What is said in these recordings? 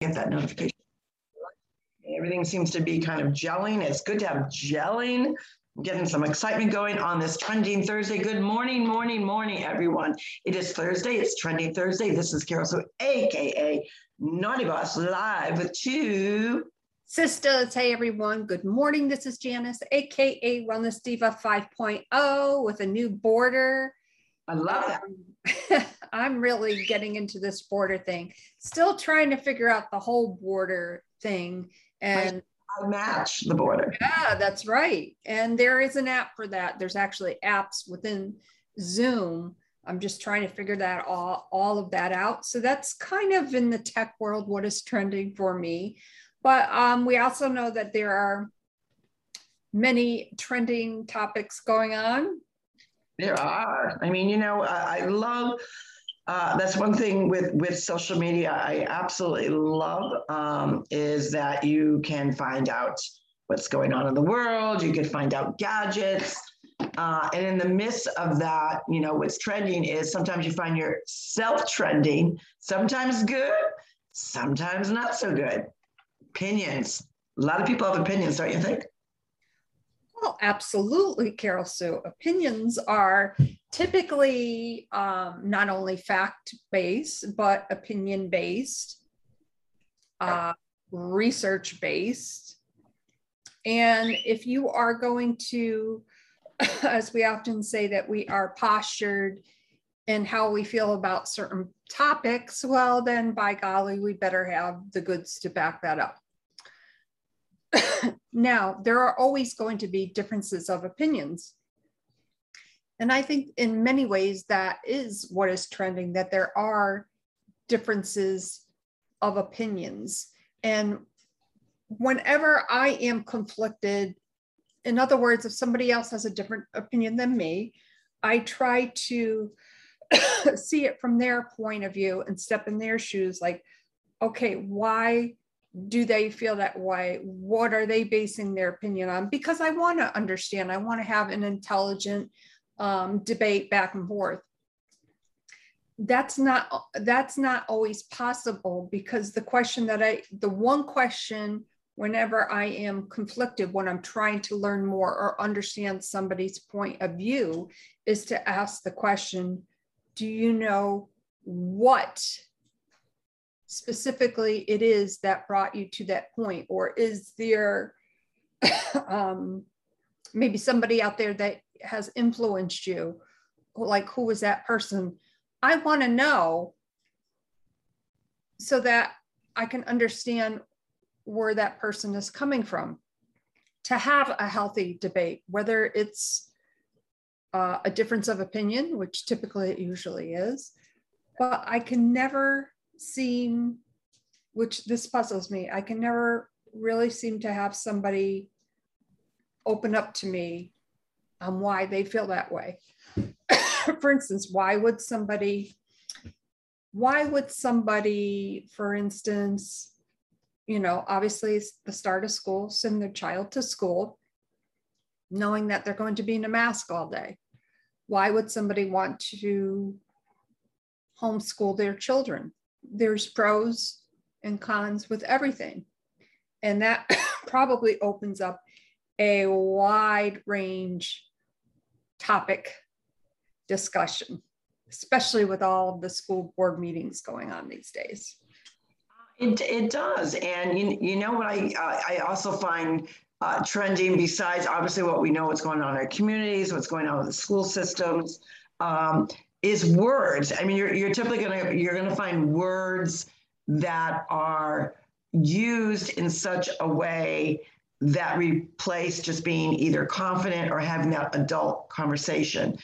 get that notification. Everything seems to be kind of gelling. It's good to have gelling. getting some excitement going on this trending Thursday. Good morning, morning, morning, everyone. It is Thursday. It's trending Thursday. This is Carol, Sue AKA Naughty Boss, live with two sisters. Hey, everyone. Good morning. This is Janice, AKA Wellness Diva 5.0 with a new border. I love that. I'm really getting into this border thing. Still trying to figure out the whole border thing. And I match the border. Yeah, that's right. And there is an app for that. There's actually apps within Zoom. I'm just trying to figure that all, all of that out. So that's kind of in the tech world what is trending for me. But um, we also know that there are many trending topics going on there are. I mean, you know, I, I love. Uh, that's one thing with with social media. I absolutely love um, is that you can find out what's going on in the world. You can find out gadgets. Uh, and in the midst of that, you know, what's trending is sometimes you find yourself trending, sometimes good, sometimes not so good. Opinions. A lot of people have opinions, don't you think? Well, absolutely, Carol Sue. Opinions are typically um, not only fact based, but opinion based, uh, research based. And if you are going to, as we often say, that we are postured in how we feel about certain topics, well, then by golly, we better have the goods to back that up. now, there are always going to be differences of opinions. And I think in many ways that is what is trending, that there are differences of opinions. And whenever I am conflicted, in other words, if somebody else has a different opinion than me, I try to see it from their point of view and step in their shoes like, okay, why do they feel that way? What are they basing their opinion on? Because i want to understand i want to have an intelligent um, debate back and forth. That's not that's not always possible because the question that i the one question whenever i am conflicted when i'm trying to learn more or understand somebody's point of view is to ask the question do you know what specifically it is that brought you to that point or is there um, maybe somebody out there that has influenced you? Like who was that person? I want to know so that i can understand where that person is coming from to have a healthy debate whether it's uh, a difference of opinion which typically it usually is but i can never seem, which this puzzles me, I can never really seem to have somebody open up to me on why they feel that way. for instance, why would somebody, why would somebody, for instance, you know, obviously it's the start of school, send their child to school, knowing that they're going to be in a mask all day. Why would somebody want to homeschool their children? There's pros and cons with everything. And that probably opens up a wide range topic discussion, especially with all of the school board meetings going on these days. It, it does. And you, you know what I, I also find uh, trending besides obviously what we know what's going on in our communities, what's going on with the school systems, um, is words. I mean, you're, you're typically gonna you're gonna find words that are used in such a way that replace just being either confident or having that adult conversation.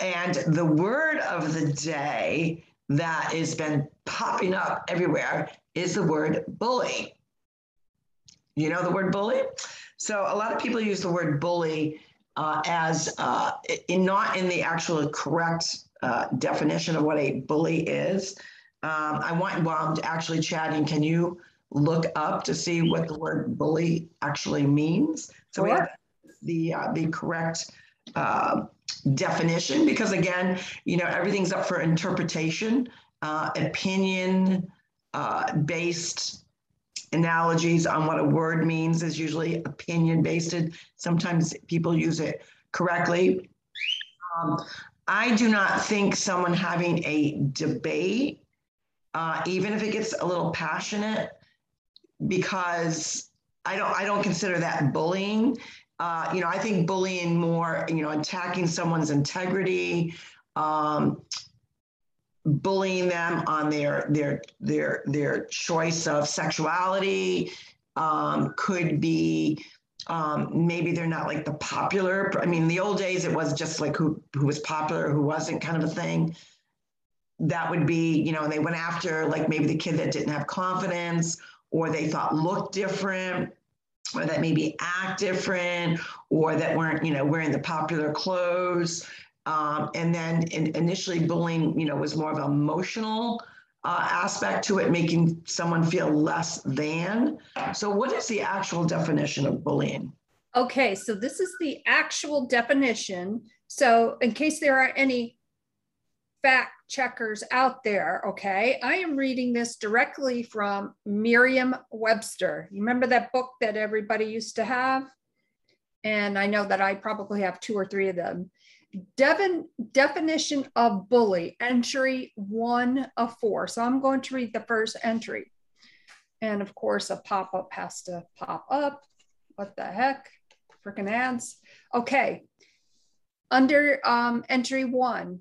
And the word of the day that has been popping up everywhere is the word bully. You know the word bully? So a lot of people use the word bully uh, as uh, in not in the actual correct uh, definition of what a bully is. Um, I want, while I'm actually chatting, can you look up to see what the word bully actually means? So we have the, uh, the correct uh, definition because again, you know, everything's up for interpretation, uh, opinion, uh, based analogies on what a word means is usually opinion based. Sometimes people use it correctly. Um, I do not think someone having a debate, uh, even if it gets a little passionate, because I don't I don't consider that bullying. Uh, you know, I think bullying more, you know, attacking someone's integrity, um, bullying them on their their their their choice of sexuality um, could be um, maybe they're not like the popular. I mean, the old days it was just like who who was popular, who wasn't, kind of a thing. That would be, you know, and they went after like maybe the kid that didn't have confidence or they thought looked different or that maybe act different or that weren't, you know, wearing the popular clothes. Um, and then in, initially bullying, you know, was more of an emotional uh, aspect to it, making someone feel less than. So what is the actual definition of bullying? Okay, so this is the actual definition. So in case there are any fact checkers out there, okay, I am reading this directly from Merriam Webster. You remember that book that everybody used to have? And I know that I probably have two or three of them. Devin, definition of bully, entry one of four. So I'm going to read the first entry. And of course, a pop up has to pop up. What the heck? Freaking ads. Okay. Under um, entry one,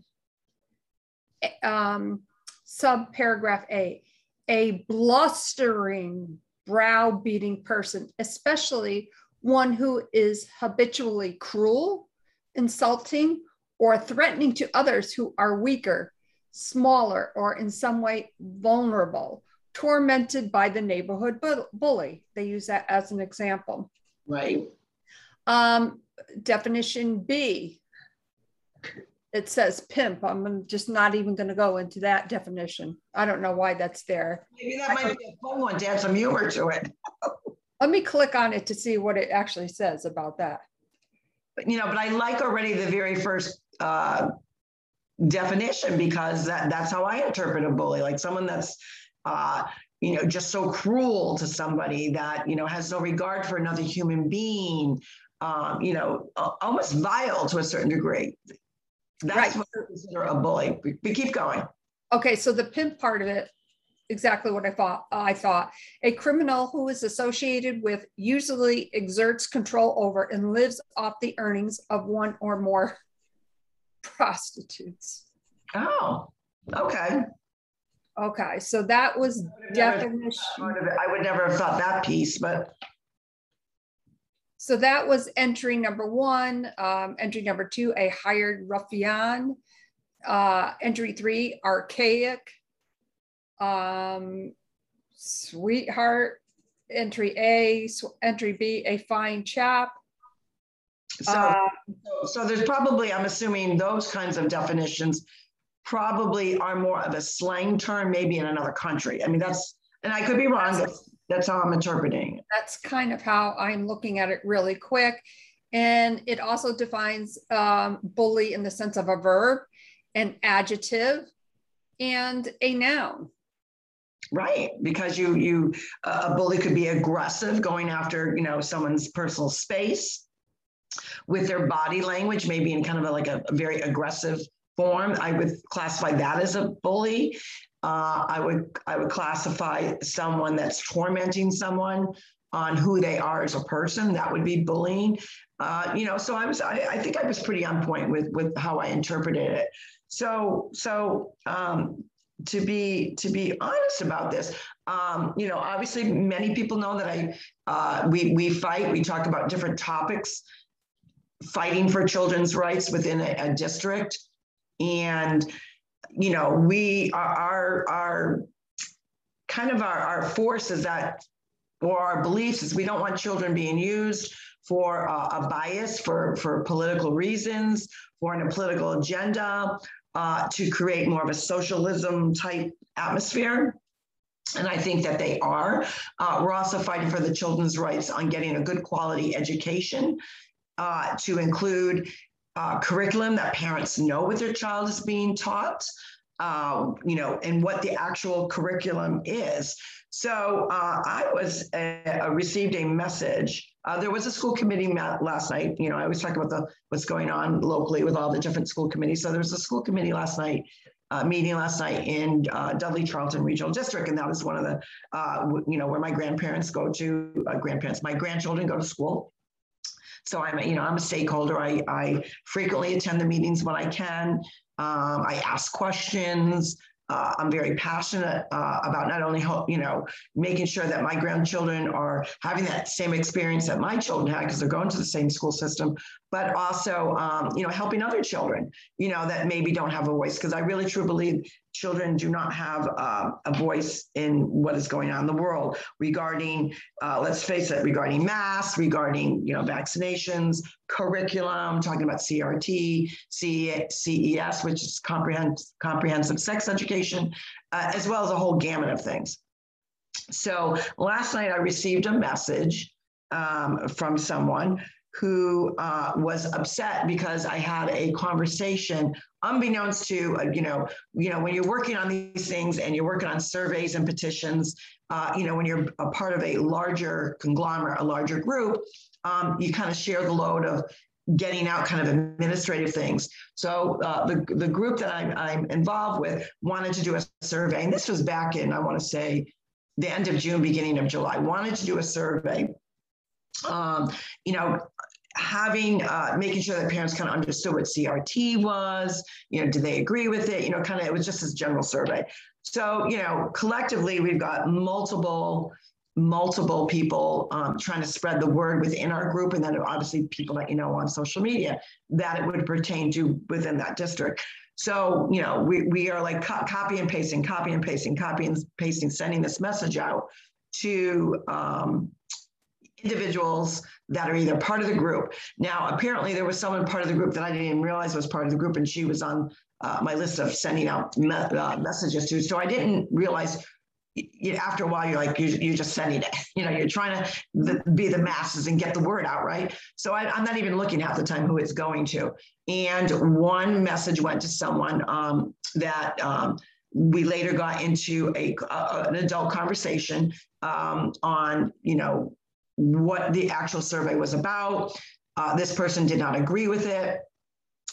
um, sub paragraph A, a blustering, browbeating person, especially one who is habitually cruel, insulting, or threatening to others who are weaker, smaller, or in some way vulnerable, tormented by the neighborhood bu- bully. They use that as an example. Right. Um, definition B it says pimp. I'm just not even going to go into that definition. I don't know why that's there. Maybe that might be a fun one to add some humor to it. Let me click on it to see what it actually says about that. But, you know, but I like already the very first uh, definition because that, that's how I interpret a bully, like someone that's, uh, you know, just so cruel to somebody that, you know, has no regard for another human being, um, you know, almost vile to a certain degree. That's right. what I consider a bully. We keep going. Okay, so the pimp part of it, exactly what I thought. I thought a criminal who is associated with usually exerts control over and lives off the earnings of one or more prostitutes. Oh, okay. Okay, so that was definition. I would never have thought that piece, but so that was entry number one. Um, entry number two, a hired ruffian. Uh, entry three, archaic. Um, sweetheart. Entry A, entry B, a fine chap. So, uh, so there's probably, I'm assuming those kinds of definitions probably are more of a slang term, maybe in another country. I mean, that's, and I could be wrong. That's, that's how I'm interpreting it. That's kind of how I'm looking at it really quick. And it also defines um, bully in the sense of a verb, an adjective, and a noun. Right, because you you uh, a bully could be aggressive, going after you know someone's personal space with their body language, maybe in kind of a, like a, a very aggressive form. I would classify that as a bully uh, I would I would classify someone that's tormenting someone on who they are as a person. That would be bullying. Uh, you know, so I was I, I, think I was pretty on point with with how I interpreted it. So so um, to be to be honest about this, um, you know, obviously many people know that I uh, we we fight. We talk about different topics, fighting for children's rights within a, a district, and you know, we our our kind of our, our force is that or our beliefs is we don't want children being used for uh, a bias for for political reasons for a political agenda uh, to create more of a socialism type atmosphere and I think that they are. Uh, we're also fighting for the children's rights on getting a good quality education uh, to include uh, curriculum that parents know what their child is being taught. uh, you know, and what the actual curriculum is. So uh, I was uh, received a message. Uh, there was a school committee met last night. You know, I always talk about the what's going on locally with all the different school committees. So there was a school committee last night uh, meeting last night in uh, Dudley Charlton Regional District, and that was one of the, uh, you know, where my grandparents go to, uh, grandparents, my grandchildren go to school. So I'm, a, you know, I'm a stakeholder. I, I frequently attend the meetings when I can. Um, I ask questions. Uh, I'm very passionate uh, about not only you know making sure that my grandchildren are having that same experience that my children had because they're going to the same school system, but also um, you know helping other children you know that maybe don't have a voice because I really truly believe children do not have uh, a voice in what is going on in the world regarding, uh, let's face it, regarding masks, regarding you know vaccinations, curriculum, talking about CRT, CES, which is comprehensive comprehensive sex education, uh, as well as a whole gamut of things. So last night I received a message um, from someone who uh, was upset because I had a conversation unbeknownst to uh, you know you know when you're working on these things and you're working on surveys and petitions uh, you know when you're a part of a larger conglomerate a larger group um, you kind of share the load of getting out kind of administrative things. So uh, the, the group that I'm, I'm involved with wanted to do a survey and this was back in i want to say the end of june beginning of july wanted to do a survey um, you know, having uh, making sure that parents kind of understood what CRT was, you know, did they agree with it? You know, kind of it was just this general survey. So, you know, collectively we've got multiple multiple people um, trying to spread the word within our group and then obviously people that you know on social media that it would pertain to within that district so you know we, we are like co- copy and pasting copy and pasting copy and pasting sending this message out to um, individuals that are either part of the group. Now, apparently, there was someone part of the group that I didn't even realize was part of the group, and she was on uh, my list of sending out me- uh, messages to. So I didn't realize. You, after a while, you're like you, you're just sending it. You know, you're trying to the, be the masses and get the word out, right? So I, am not even looking half the time who it's going to. And one message went to someone um, that um, we later got into a, a an adult conversation um, on you know what the actual survey was about. Uh, this person did not agree with it,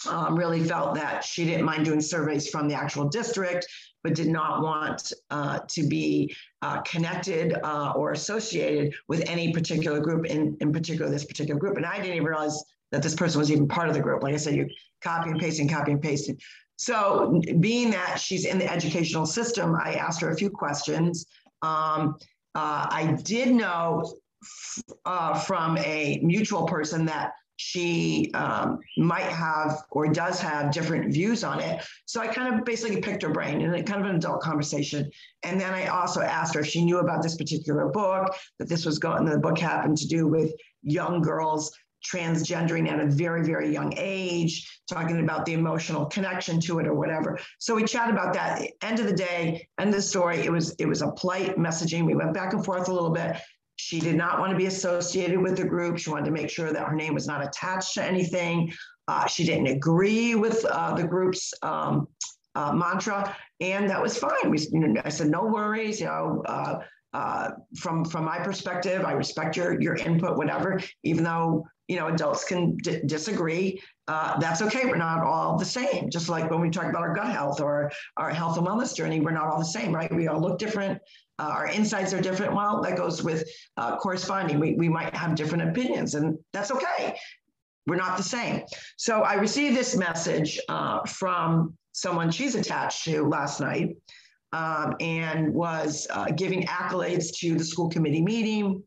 um, really felt that she didn't mind doing surveys from the actual district, but did not want uh, to be uh, connected uh, or associated with any particular group, in, in particular this particular group. And I didn't even realize that this person was even part of the group. Like I said, you copy and pasting, copy and pasting. So being that she's in the educational system, I asked her a few questions. Um, uh, I did know uh, from a mutual person that she um, might have or does have different views on it. So I kind of basically picked her brain in a kind of an adult conversation. And then I also asked her if she knew about this particular book, that this was going, the book happened to do with young girls transgendering at a very, very young age, talking about the emotional connection to it or whatever. So we chat about that. End of the day, end of the story. It was it was a polite messaging. We went back and forth a little bit. She did not want to be associated with the group. She wanted to make sure that her name was not attached to anything. Uh, she didn't agree with uh, the group's um, uh, mantra, and that was fine. We, you know, I said, no worries. You know, uh, uh, from from my perspective, I respect your your input, whatever. Even though you know adults can d- disagree, uh, that's okay. We're not all the same. Just like when we talk about our gut health or our health and wellness journey, we're not all the same, right? We all look different uh, our insights are different. Well, that goes with uh, corresponding. We, we might have different opinions, and that's okay. We're not the same. So I received this message uh, from someone she's attached to last night um, and was uh, giving accolades to the school committee meeting.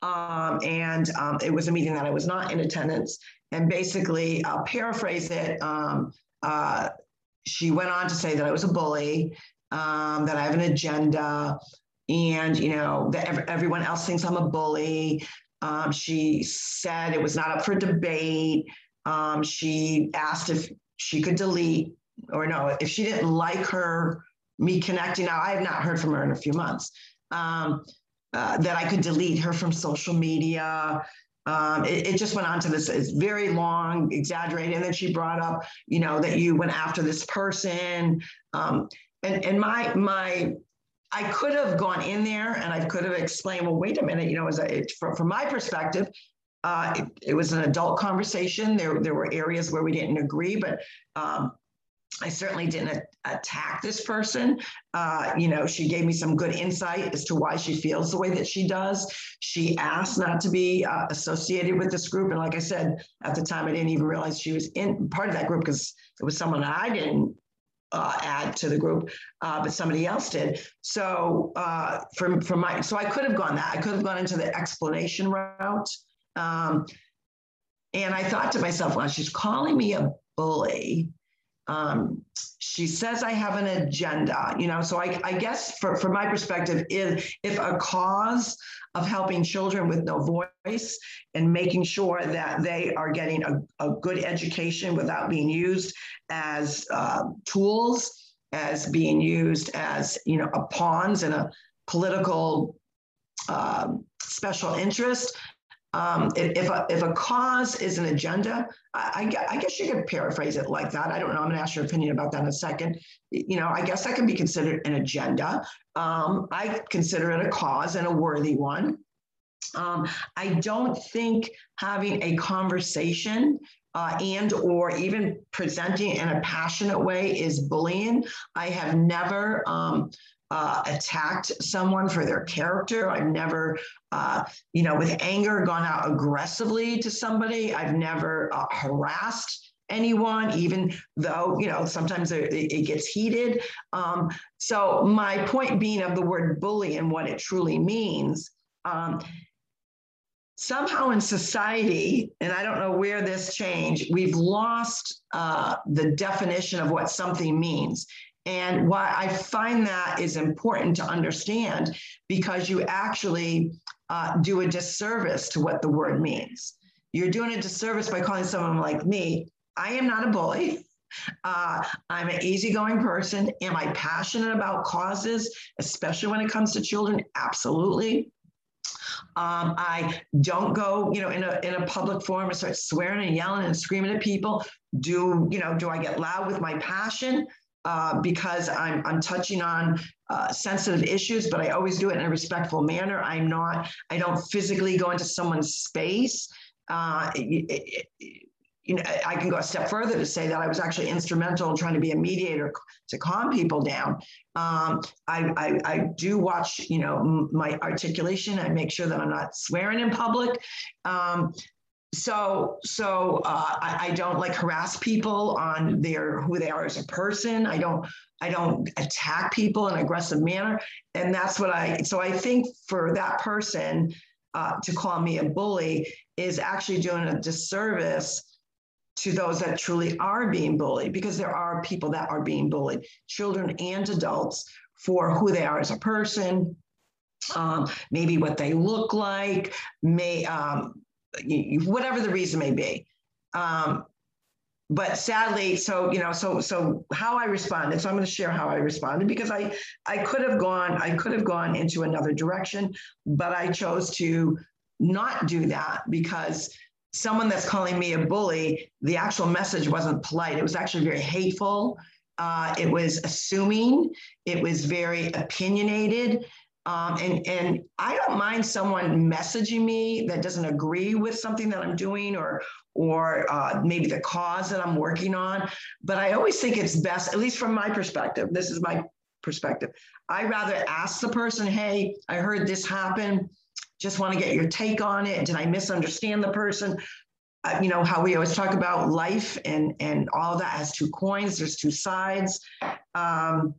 Um, and um, it was a meeting that I was not in attendance. And basically, I'll paraphrase it. Um, uh, she went on to say that I was a bully um, that I have an agenda, and you know that ev- everyone else thinks I'm a bully. Um, she said it was not up for debate. Um, she asked if she could delete or no, if she didn't like her me connecting. Now I have not heard from her in a few months. Um, uh, that I could delete her from social media. Um, it, it, just went on to this it's very long, exaggerated. And then she brought up, you know, that you went after this person. Um, and and my my I could have gone in there and I could have explained, well, wait a minute, you know, as a, from, from my perspective, uh, it, it, was an adult conversation. There, there were areas where we didn't agree, but um, I certainly didn't attack this person. Uh, you know, she gave me some good insight as to why she feels the way that she does. She asked not to be uh, associated with this group. And like I said, at the time, I didn't even realize she was in part of that group because it was someone I didn't uh, add to the group, uh, but somebody else did. So uh, from from my so I could have gone that I could have gone into the explanation route, um, and I thought to myself, well, she's calling me a bully um, she says I have an agenda, you know. So I, I guess for, from my perspective, is if a cause of helping children with no voice and making sure that they are getting a, a good education without being used as uh, tools, as being used as you know a pawns in a political uh, special interest, um, if, a, if a cause is an agenda, I, I, guess you could paraphrase it like that. I don't know. I'm going to ask your opinion about that in a second. You know, I guess that can be considered an agenda. Um, I consider it a cause and a worthy one. Um, I don't think having a conversation uh, and or even presenting in a passionate way is bullying. I have never um, uh, attacked someone for their character. I've never, uh, you know, with anger gone out aggressively to somebody. I've never uh, harassed anyone, even though, you know, sometimes it, it gets heated. Um, so, my point being of the word bully and what it truly means. Um, somehow in society, and I don't know where this changed, we've lost uh, the definition of what something means. And why I find that is important to understand because you actually uh, do a disservice to what the word means. You're doing a disservice by calling someone like me, I am not a bully. Uh, I'm an easygoing person. Am I passionate about causes, especially when it comes to children? Absolutely. Um, I don't go, you know, in a in a public forum and start swearing and yelling and screaming at people. Do you know? Do I get loud with my passion? Uh, because I'm, I'm touching on uh, sensitive issues, but I always do it in a respectful manner. I'm not, I don't physically go into someone's space. Uh, you know, I can go a step further to say that I was actually instrumental in trying to be a mediator to calm people down. Um, I, I, I, do watch, you know, my articulation. I make sure that I'm not swearing in public. Um, so so uh, I, I, don't like harass people on their who they are as a person. I don't i don't attack people in an aggressive manner. And that's what i so i think for that person uh, to call me a bully is actually doing a disservice to those that truly are being bullied because there are people that are being bullied children and adults for who they are as a person um, maybe what they look like may um, whatever the reason may be. Um, but sadly, so you know, so so how I responded. So I'm going to share how I responded because I I could have gone I could have gone into another direction, but I chose to not do that because someone that's calling me a bully, the actual message wasn't polite. It was actually very hateful. Uh, it was assuming. It was very opinionated. Um, and, and I don't mind someone messaging me that doesn't agree with something that I'm doing or, or uh, maybe the cause that I'm working on. But I always think it's best, at least from my perspective, this is my perspective. I rather ask the person, hey, I heard this happen. Just want to get your take on it. Did I misunderstand the person? Uh, you know how we always talk about life and and all that has two coins. There's two sides. Um,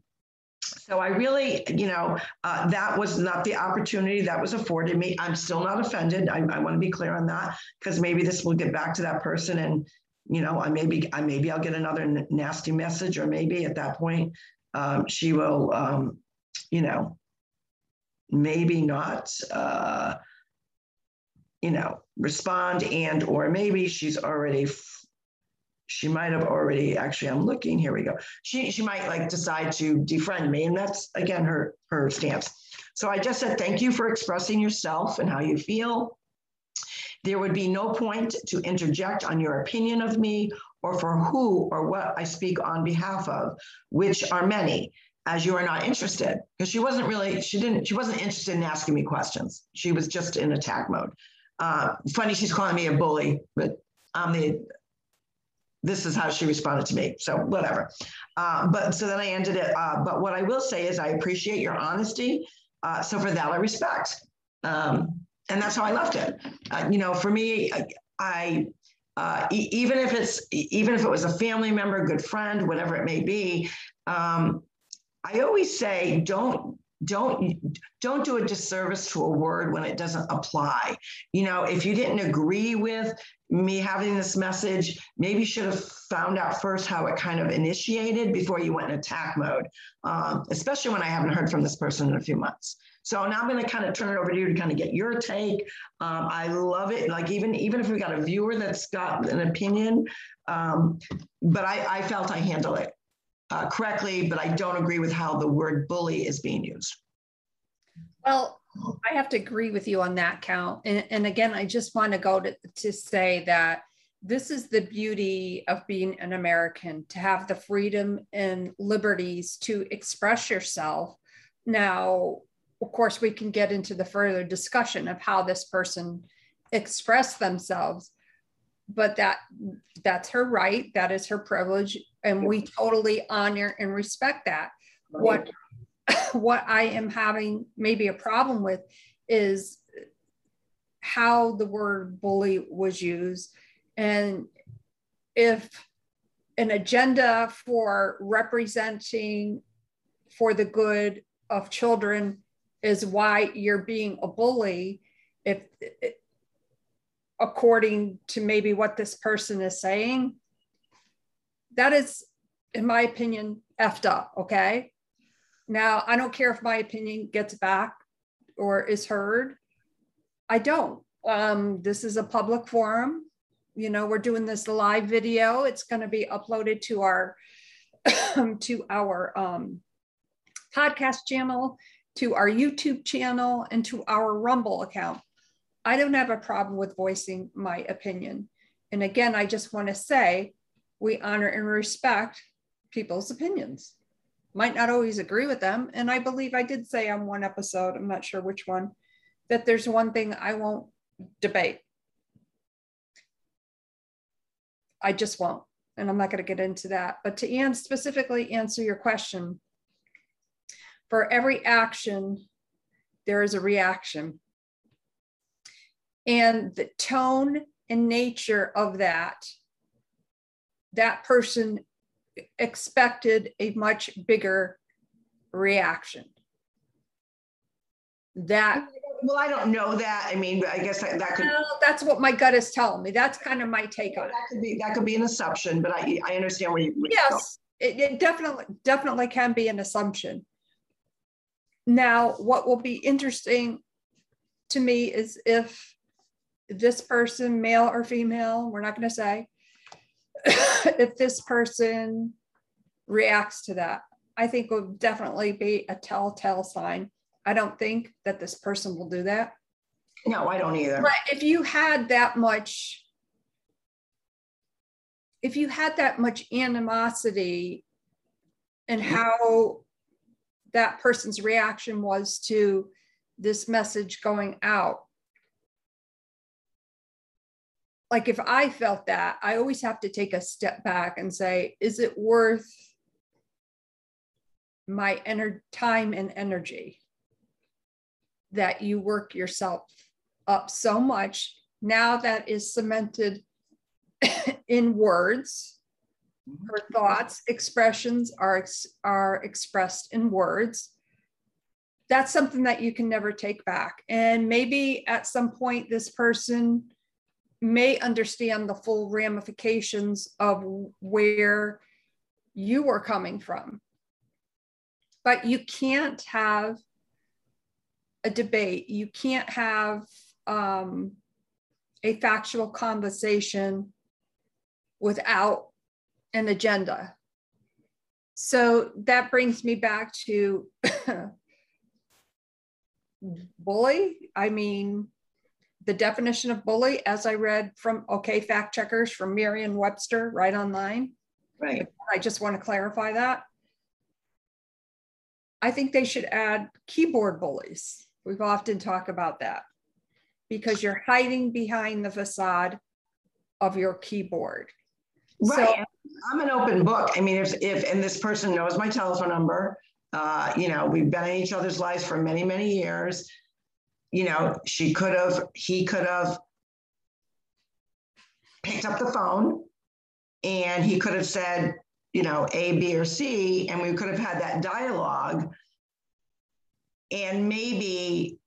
so I really, you know, uh, that was not the opportunity that was afforded me. I'm still not offended. I, I want to be clear on that because maybe this will get back to that person and, you know, I maybe, I maybe I'll get another n- nasty message or maybe at that point um, she will, um, you know, maybe not, uh, you know, respond and or maybe she's already she might have already actually i'm looking here we go she she might like decide to defriend me and that's again her her stance so i just said thank you for expressing yourself and how you feel There would be no point to interject on your opinion of me or for who or what I speak on behalf of, which are many, as you are not interested. Because she wasn't really, she didn't, she wasn't interested in asking me questions. She was just in attack mode. Uh, funny, she's calling me a bully, but I'm the this is how she responded to me. So whatever. Uh, but so then I ended it. Uh, but what I will say is I appreciate your honesty. Uh, so for that, I respect. Um, and that's how I left it. Uh, you know, for me, I, uh, even if it's even if it was a family member, good friend, whatever it may be, um, I always say don't don't don't do a disservice to a word when it doesn't apply. You know if you didn't agree with me having this message maybe you should have found out first how it kind of initiated before you went in attack mode um, especially when i haven't heard from this person in a few months. So now i'm going to kind of turn it over to you to kind of get your take. Um, i love it. Like even even if we got a viewer that's got an opinion um, but I, I felt i handle it uh, correctly, but I don't agree with how the word bully is being used. Well, I have to agree with you on that count. And, and again, I just want to go to, to say that this is the beauty of being an American to have the freedom and liberties to express yourself. Now, of course, we can get into the further discussion of how this person expressed themselves, but that that's her right, that is her privilege, and we totally honor and respect that. What what I am having maybe a problem with is how the word bully was used and if an agenda for representing for the good of children is why you're being a bully if according to maybe what this person is saying that is, in my opinion, effed up. Okay. Now, I don't care if my opinion gets back or is heard. I don't. Um, this is a public forum. You know, we're doing this live video. It's going to be uploaded to our to our um, podcast channel, to our YouTube channel, and to our Rumble account. I don't have a problem with voicing my opinion. And again, I just want to say we honor and respect people's opinions. Might not always agree with them. And I believe I did say on one episode, I'm not sure which one, that there's one thing I won't debate. I just won't. And I'm not going to get into that. But to Anne specifically answer your question, for every action, there is a reaction. And the tone and nature of that that person expected a much bigger reaction. That well, I don't know that. I mean, I guess that, that could. Well, that's what my gut is telling me. That's kind of my take on it. That could be that could be an assumption, but I I understand where you. Where yes, it, it definitely definitely can be an assumption. Now, what will be interesting to me is if this person, male or female, we're not going to say, if this person reacts to that, I think will definitely be a telltale sign. I don't think that this person will do that. No, I don't either. But if you had that much, if you had that much animosity and how that person's reaction was to this message going out, like if I felt that, I always have to take a step back and say, is it worth my ener- time and energy that you work yourself up so much now that is cemented in words? Mm-hmm. Her thoughts expressions are are expressed in words. That's something that you can never take back. And maybe at some point this person may understand the full ramifications of where you were coming from. But you can't have a debate, you can't have um, a factual conversation without an agenda. So that brings me back to bully. I mean, the definition of bully, as I read from OK Fact Checkers from Merriam Webster right online. Right. I just want to clarify that. I think they should add keyboard bullies. We've often talked about that because you're hiding behind the facade of your keyboard. Right. So- I'm an open book. I mean, if, if, and this person knows my telephone number, uh, you know, we've been in each other's lives for many, many years. You know, she could have, he could have picked up the phone and he could have said, you know, A, B, or C, and we could have had that dialogue. And maybe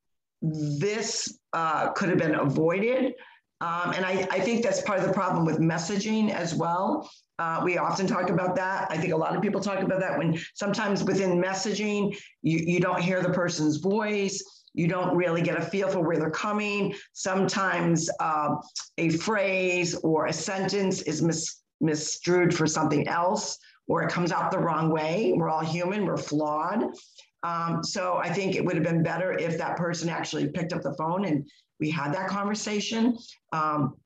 this uh, could have been avoided. Um, and I, I think that's part of the problem with messaging as well. Uh, we often talk about that. I think a lot of people talk about that when sometimes within messaging, you, you don't hear the person's voice. You don't really get a feel for where they're coming. Sometimes uh, a phrase or a sentence is mis- misstrued for something else, or it comes out the wrong way. We're all human, we're flawed. Um, so I think it would have been better if that person actually picked up the phone and we had that conversation. Um,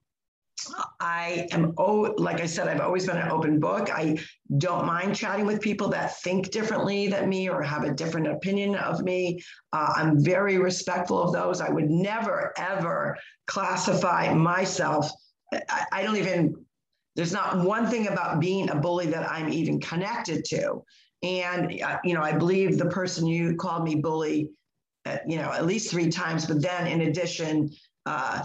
I am, oh, like I said, I've always been an open book. I don't mind chatting with people that think differently than me or have a different opinion of me. Uh, I'm very respectful of those. I would never, ever classify myself. I, I don't even, there's not one thing about being a bully that I'm even connected to. And, uh, you know, I believe the person you called me bully, uh, you know, at least three times, but then in addition, uh,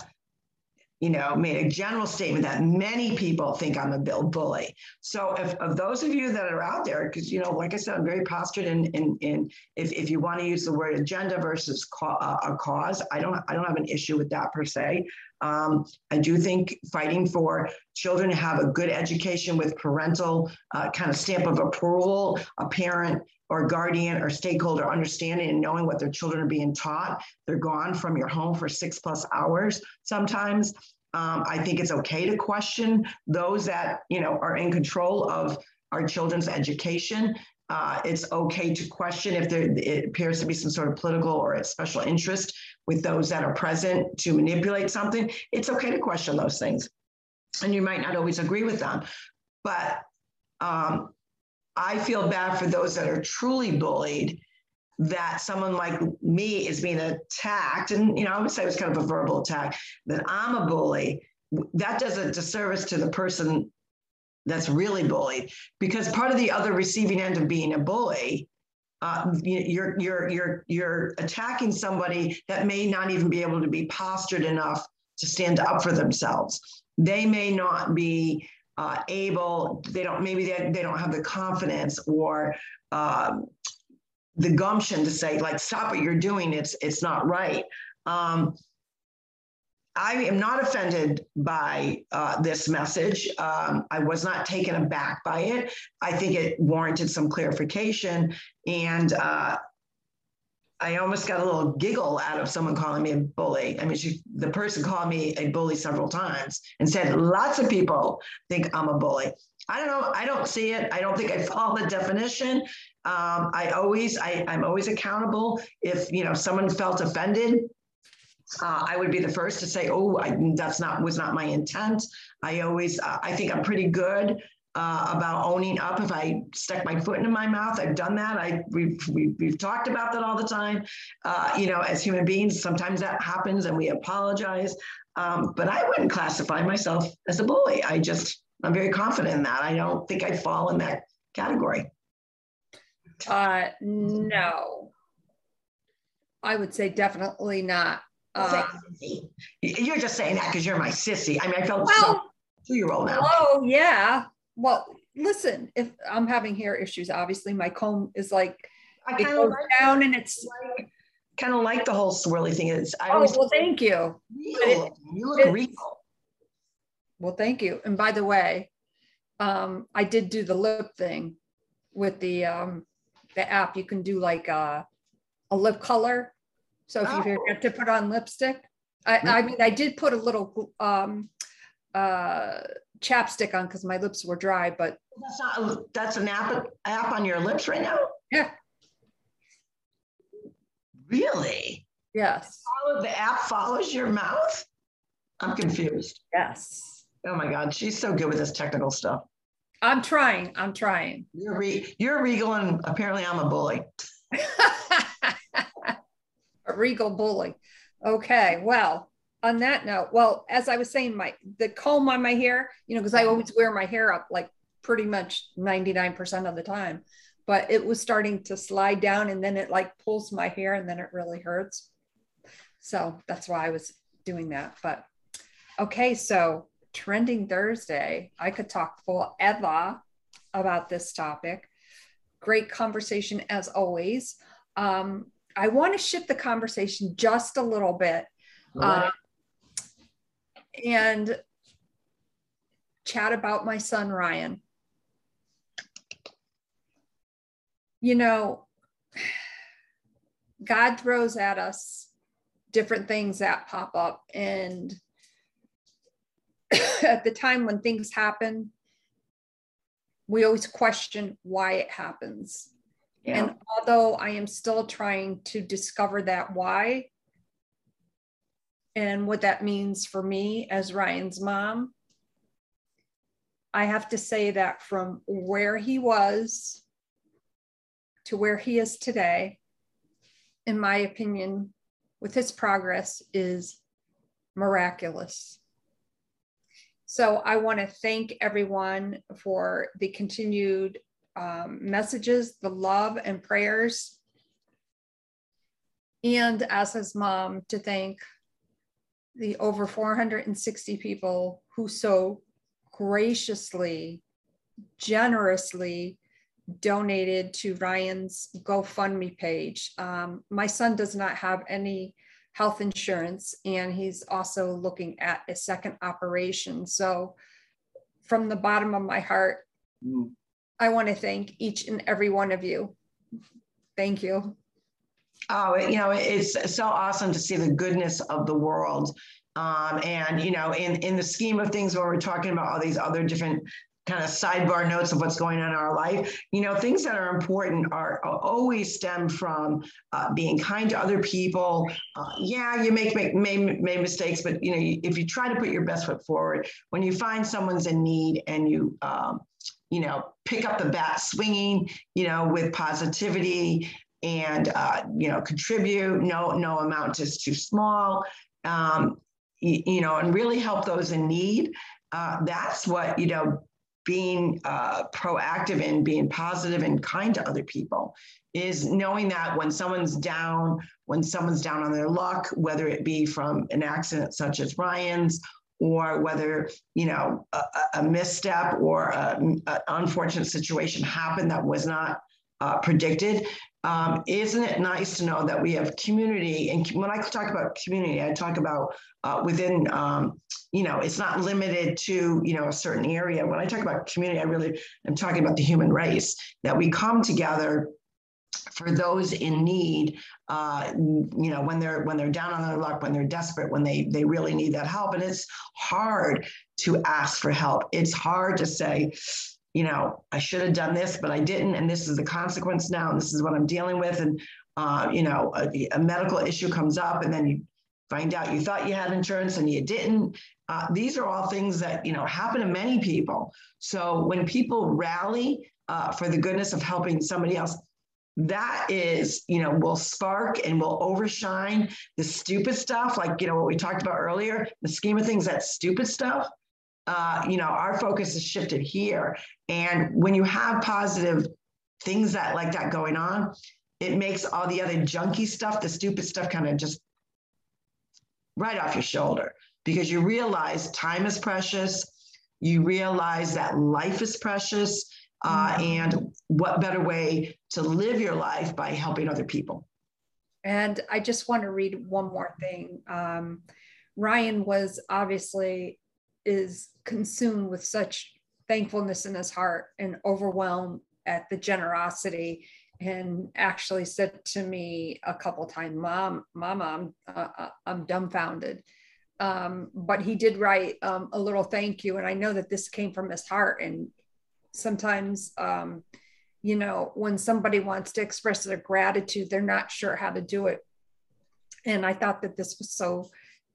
you know, made a general statement that many people think I'm a bill bully. So if of those of you that are out there, because you know, like I said, I'm very postured in in, in if, if you want to use the word agenda versus ca- uh, a cause, I don't I don't have an issue with that per se. Um, I do think fighting for children to have a good education with parental uh, kind of stamp of approval, a parent or guardian or stakeholder understanding and knowing what their children are being taught. They're gone from your home for six plus hours sometimes. Um, I think it's okay to question those that you know are in control of our children's education. Uh, it's okay to question if there it appears to be some sort of political or special interest with those that are present to manipulate something. It's okay to question those things, and you might not always agree with them, but um, I feel bad for those that are truly bullied that someone like me is being attacked. And, you know, I would say it was kind of a verbal attack that I'm a bully. That does a disservice to the person that's really bullied because part of the other receiving end of being a bully uh, you're you're you're you're attacking somebody that may not even be able to be postured enough to stand up for themselves. They may not be uh, able. They don't. Maybe they, they don't have the confidence or um, the gumption to say like, "Stop what you're doing. It's it's not right." Um, I am not offended by uh, this message. Um, I was not taken aback by it. I think it warranted some clarification. And uh, I almost got a little giggle out of someone calling me a bully. I mean, she, the person called me a bully several times and said, lots of people think I'm a bully. I don't know. I don't see it. I don't think I follow the definition. Um, I always, I, I'm always accountable. If, you know, someone felt offended, uh, I would be the first to say, "Oh, I, that's not was not my intent." I always, uh, I think I'm pretty good uh, about owning up. If I stuck my foot into my mouth, I've done that. I we've we've, we've talked about that all the time. Uh, you know, as human beings, sometimes that happens, and we apologize. Um, but I wouldn't classify myself as a bully. I just I'm very confident in that. I don't think I fall in that category. Uh, no, I would say definitely not. Uh, You're just saying that because you're my sissy. I mean, I felt well, so two year old now. Oh yeah. Well, listen, if I'm having hair issues, obviously my comb is like I it kind goes of like, down and it's kind of like the whole swirly thing. Is I oh always well thank you. you look real. Well, thank you. And by the way, um, I did do the lip thing with the um the app. You can do like a, a lip color. So if you Oh. forget to put on lipstick, I, I mean I did put a little um uh chapstick on because my lips were dry, but That's not that's an app app on your lips right now. yeah, Really? yes. Follow the app follows your mouth. I'm confused. Yes. Oh my God, she's so good with this technical stuff. I'm trying. I'm trying. You're re- you're regal, and apparently I'm a bully. regal bully. Okay. Well, on that note, well, as I was saying, my the comb on my hair, you know, because I always wear my hair up like pretty much 99% of the time, but it was starting to slide down and then it like pulls my hair and then it really hurts. So that's why I was doing that. But okay, so trending Thursday, I could talk for ever about this topic. Great conversation as always. Um, I want to shift the conversation just a little bit uh, and chat about my son, Ryan. You know, God throws at us different things that pop up. And at the time when things happen, we always question why it happens. Yeah. And although I am still trying to discover that why and what that means for me as Ryan's mom, I have to say that from where he was to where he is today, in my opinion, with his progress, is miraculous. So I want to thank everyone for the continued um, messages, the love and prayers. And as his mom, to thank the over 460 people who so graciously, generously donated to Ryan's GoFundMe page. Um, my son does not have any health insurance, and he's also looking at a second operation. So, from the bottom of my heart, mm. I want to thank each and every one of you. Thank you. Oh, you know, it's so awesome to see the goodness of the world. Um, and, you know, in, in the scheme of things, when we're talking about all these other different kind of sidebar notes of what's going on in our life you know things that are important are, are always stem from uh, being kind to other people uh, yeah you make make, make, make mistakes but you know if you try to put your best foot forward when you find someone's in need and you um, you know pick up the bat swinging you know with positivity and uh, you know contribute. No no amount is too small. Um, you, you know and really help those in need. Uh, that's what you know being uh, proactive and being positive and kind to other people is knowing that when someone's down, when someone's down on their luck, whether it be from an accident such as Ryan's or whether you know a, a misstep or an unfortunate situation happened that was not uh, predicted um, isn't it nice to know that we have community and when i talk about community i talk about uh, within um, you know it's not limited to you know a certain area. When i talk about community i really am talking about the human race that we come together for those in need uh, you know when they're when they're down on their luck when they're desperate when they they really need that help. And it's hard to ask for help. It's hard to say you know i should have done this but i didn't and this is the consequence now and this is what i'm dealing with and uh, you know a, a medical issue comes up and then you find out you thought you had insurance and you didn't. Uh, these are all things that you know happen to many people. So when people rally uh, for the goodness of helping somebody else that is, you know, will spark and will overshine the stupid stuff, like, you know, what we talked about earlier, the scheme of things, that stupid stuff. Uh, you know, our focus is shifted here. And when you have positive things that like that going on, it makes all the other junky stuff, the stupid stuff kind of just right off your shoulder because you realize time is precious. You realize that life is precious uh, and what better way to live your life by helping other people. And I just want to read one more thing. Um, Ryan was obviously is consumed with such thankfulness in his heart and overwhelmed at the generosity and actually said to me a couple times mom mama i'm uh, uh, i'm dumbfounded um, but he did write um, a little thank you and i know that this came from his heart and sometimes um, you know when somebody wants to express their gratitude they're not sure how to do it and i thought that this was so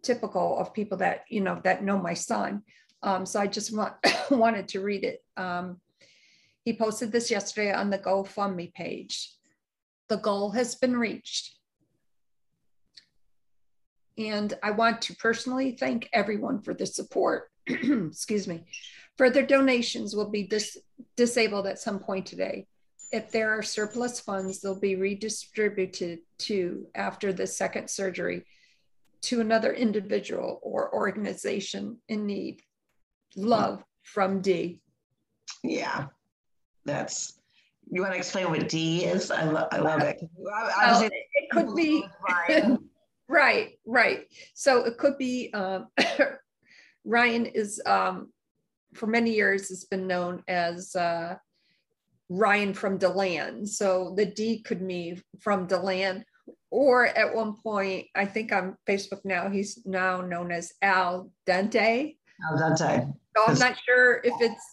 typical of people that, you know, that know my son. Um, so I just want, wanted to read it. Um, he posted this yesterday on the GoFundMe page. The goal has been reached. And I want to personally thank everyone for the support. Excuse me. Further donations will be dis disabled at some point today. If there are surplus funds, they'll be redistributed to after the second surgery to another individual or organization in need. Love from D. Yeah, that's, you want to explain what D is? I, lo- I love it. Well, it could be, right, right. So it could be, um, Ryan is, um, for many years has been known as, uh, Ryan from Deland. So the D could mean from Deland. Or at one point, I think on Facebook now, he's now known as Al Dente. Al dente. So I'm not sure if it's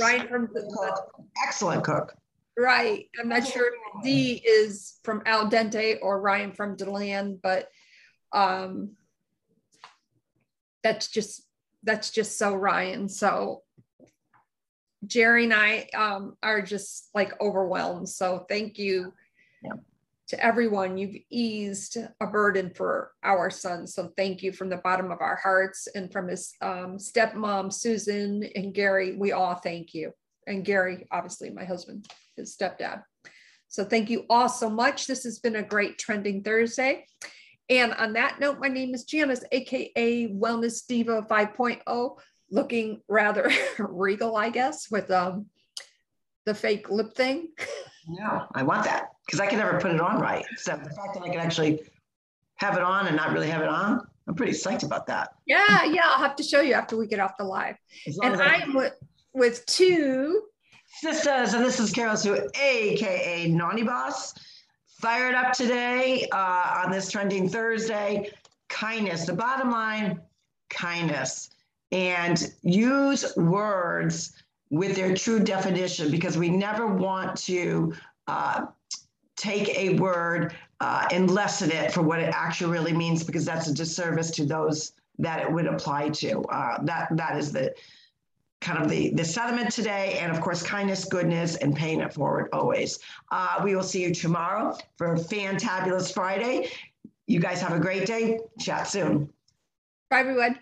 Ryan from the, Cook. Excellent cook. right. I'm not sure if D is from Al Dente or Ryan from Deland, but um that's just that's just so Ryan. So Jerry and I um, are just like overwhelmed. So thank you Yeah. to everyone. You've eased a burden for our son. So thank you from the bottom of our hearts and from his um, stepmom, Susan and Gary. We all thank you. And Gary, obviously, my husband, his stepdad. So thank you all so much. This has been a great trending Thursday. And on that note, my name is Janice, AKA Wellness Diva 5.0 looking rather regal, I guess, with um, the fake lip thing. No, I want that because I can never put it on right. So the fact that I can actually have it on and not really have it on, I'm pretty psyched about that. Yeah, yeah, I'll have to show you after we get off the live. And I- I'm with, with two. Sisters, and this is Carol Sue, aka Naughty Boss. Fired up today uh, on this trending Thursday. Kindness. The bottom line, kindness. And use words with their true definition because we never want to uh, take a word uh, and lessen it for what it actually really means because that's a disservice to those that it would apply to. Uh, that that is the kind of the, the sentiment today. And of course, kindness, goodness, and paying it forward always. Uh, we will see you tomorrow for a fantabulous Friday. You guys have a great day. Chat soon. Bye, everyone.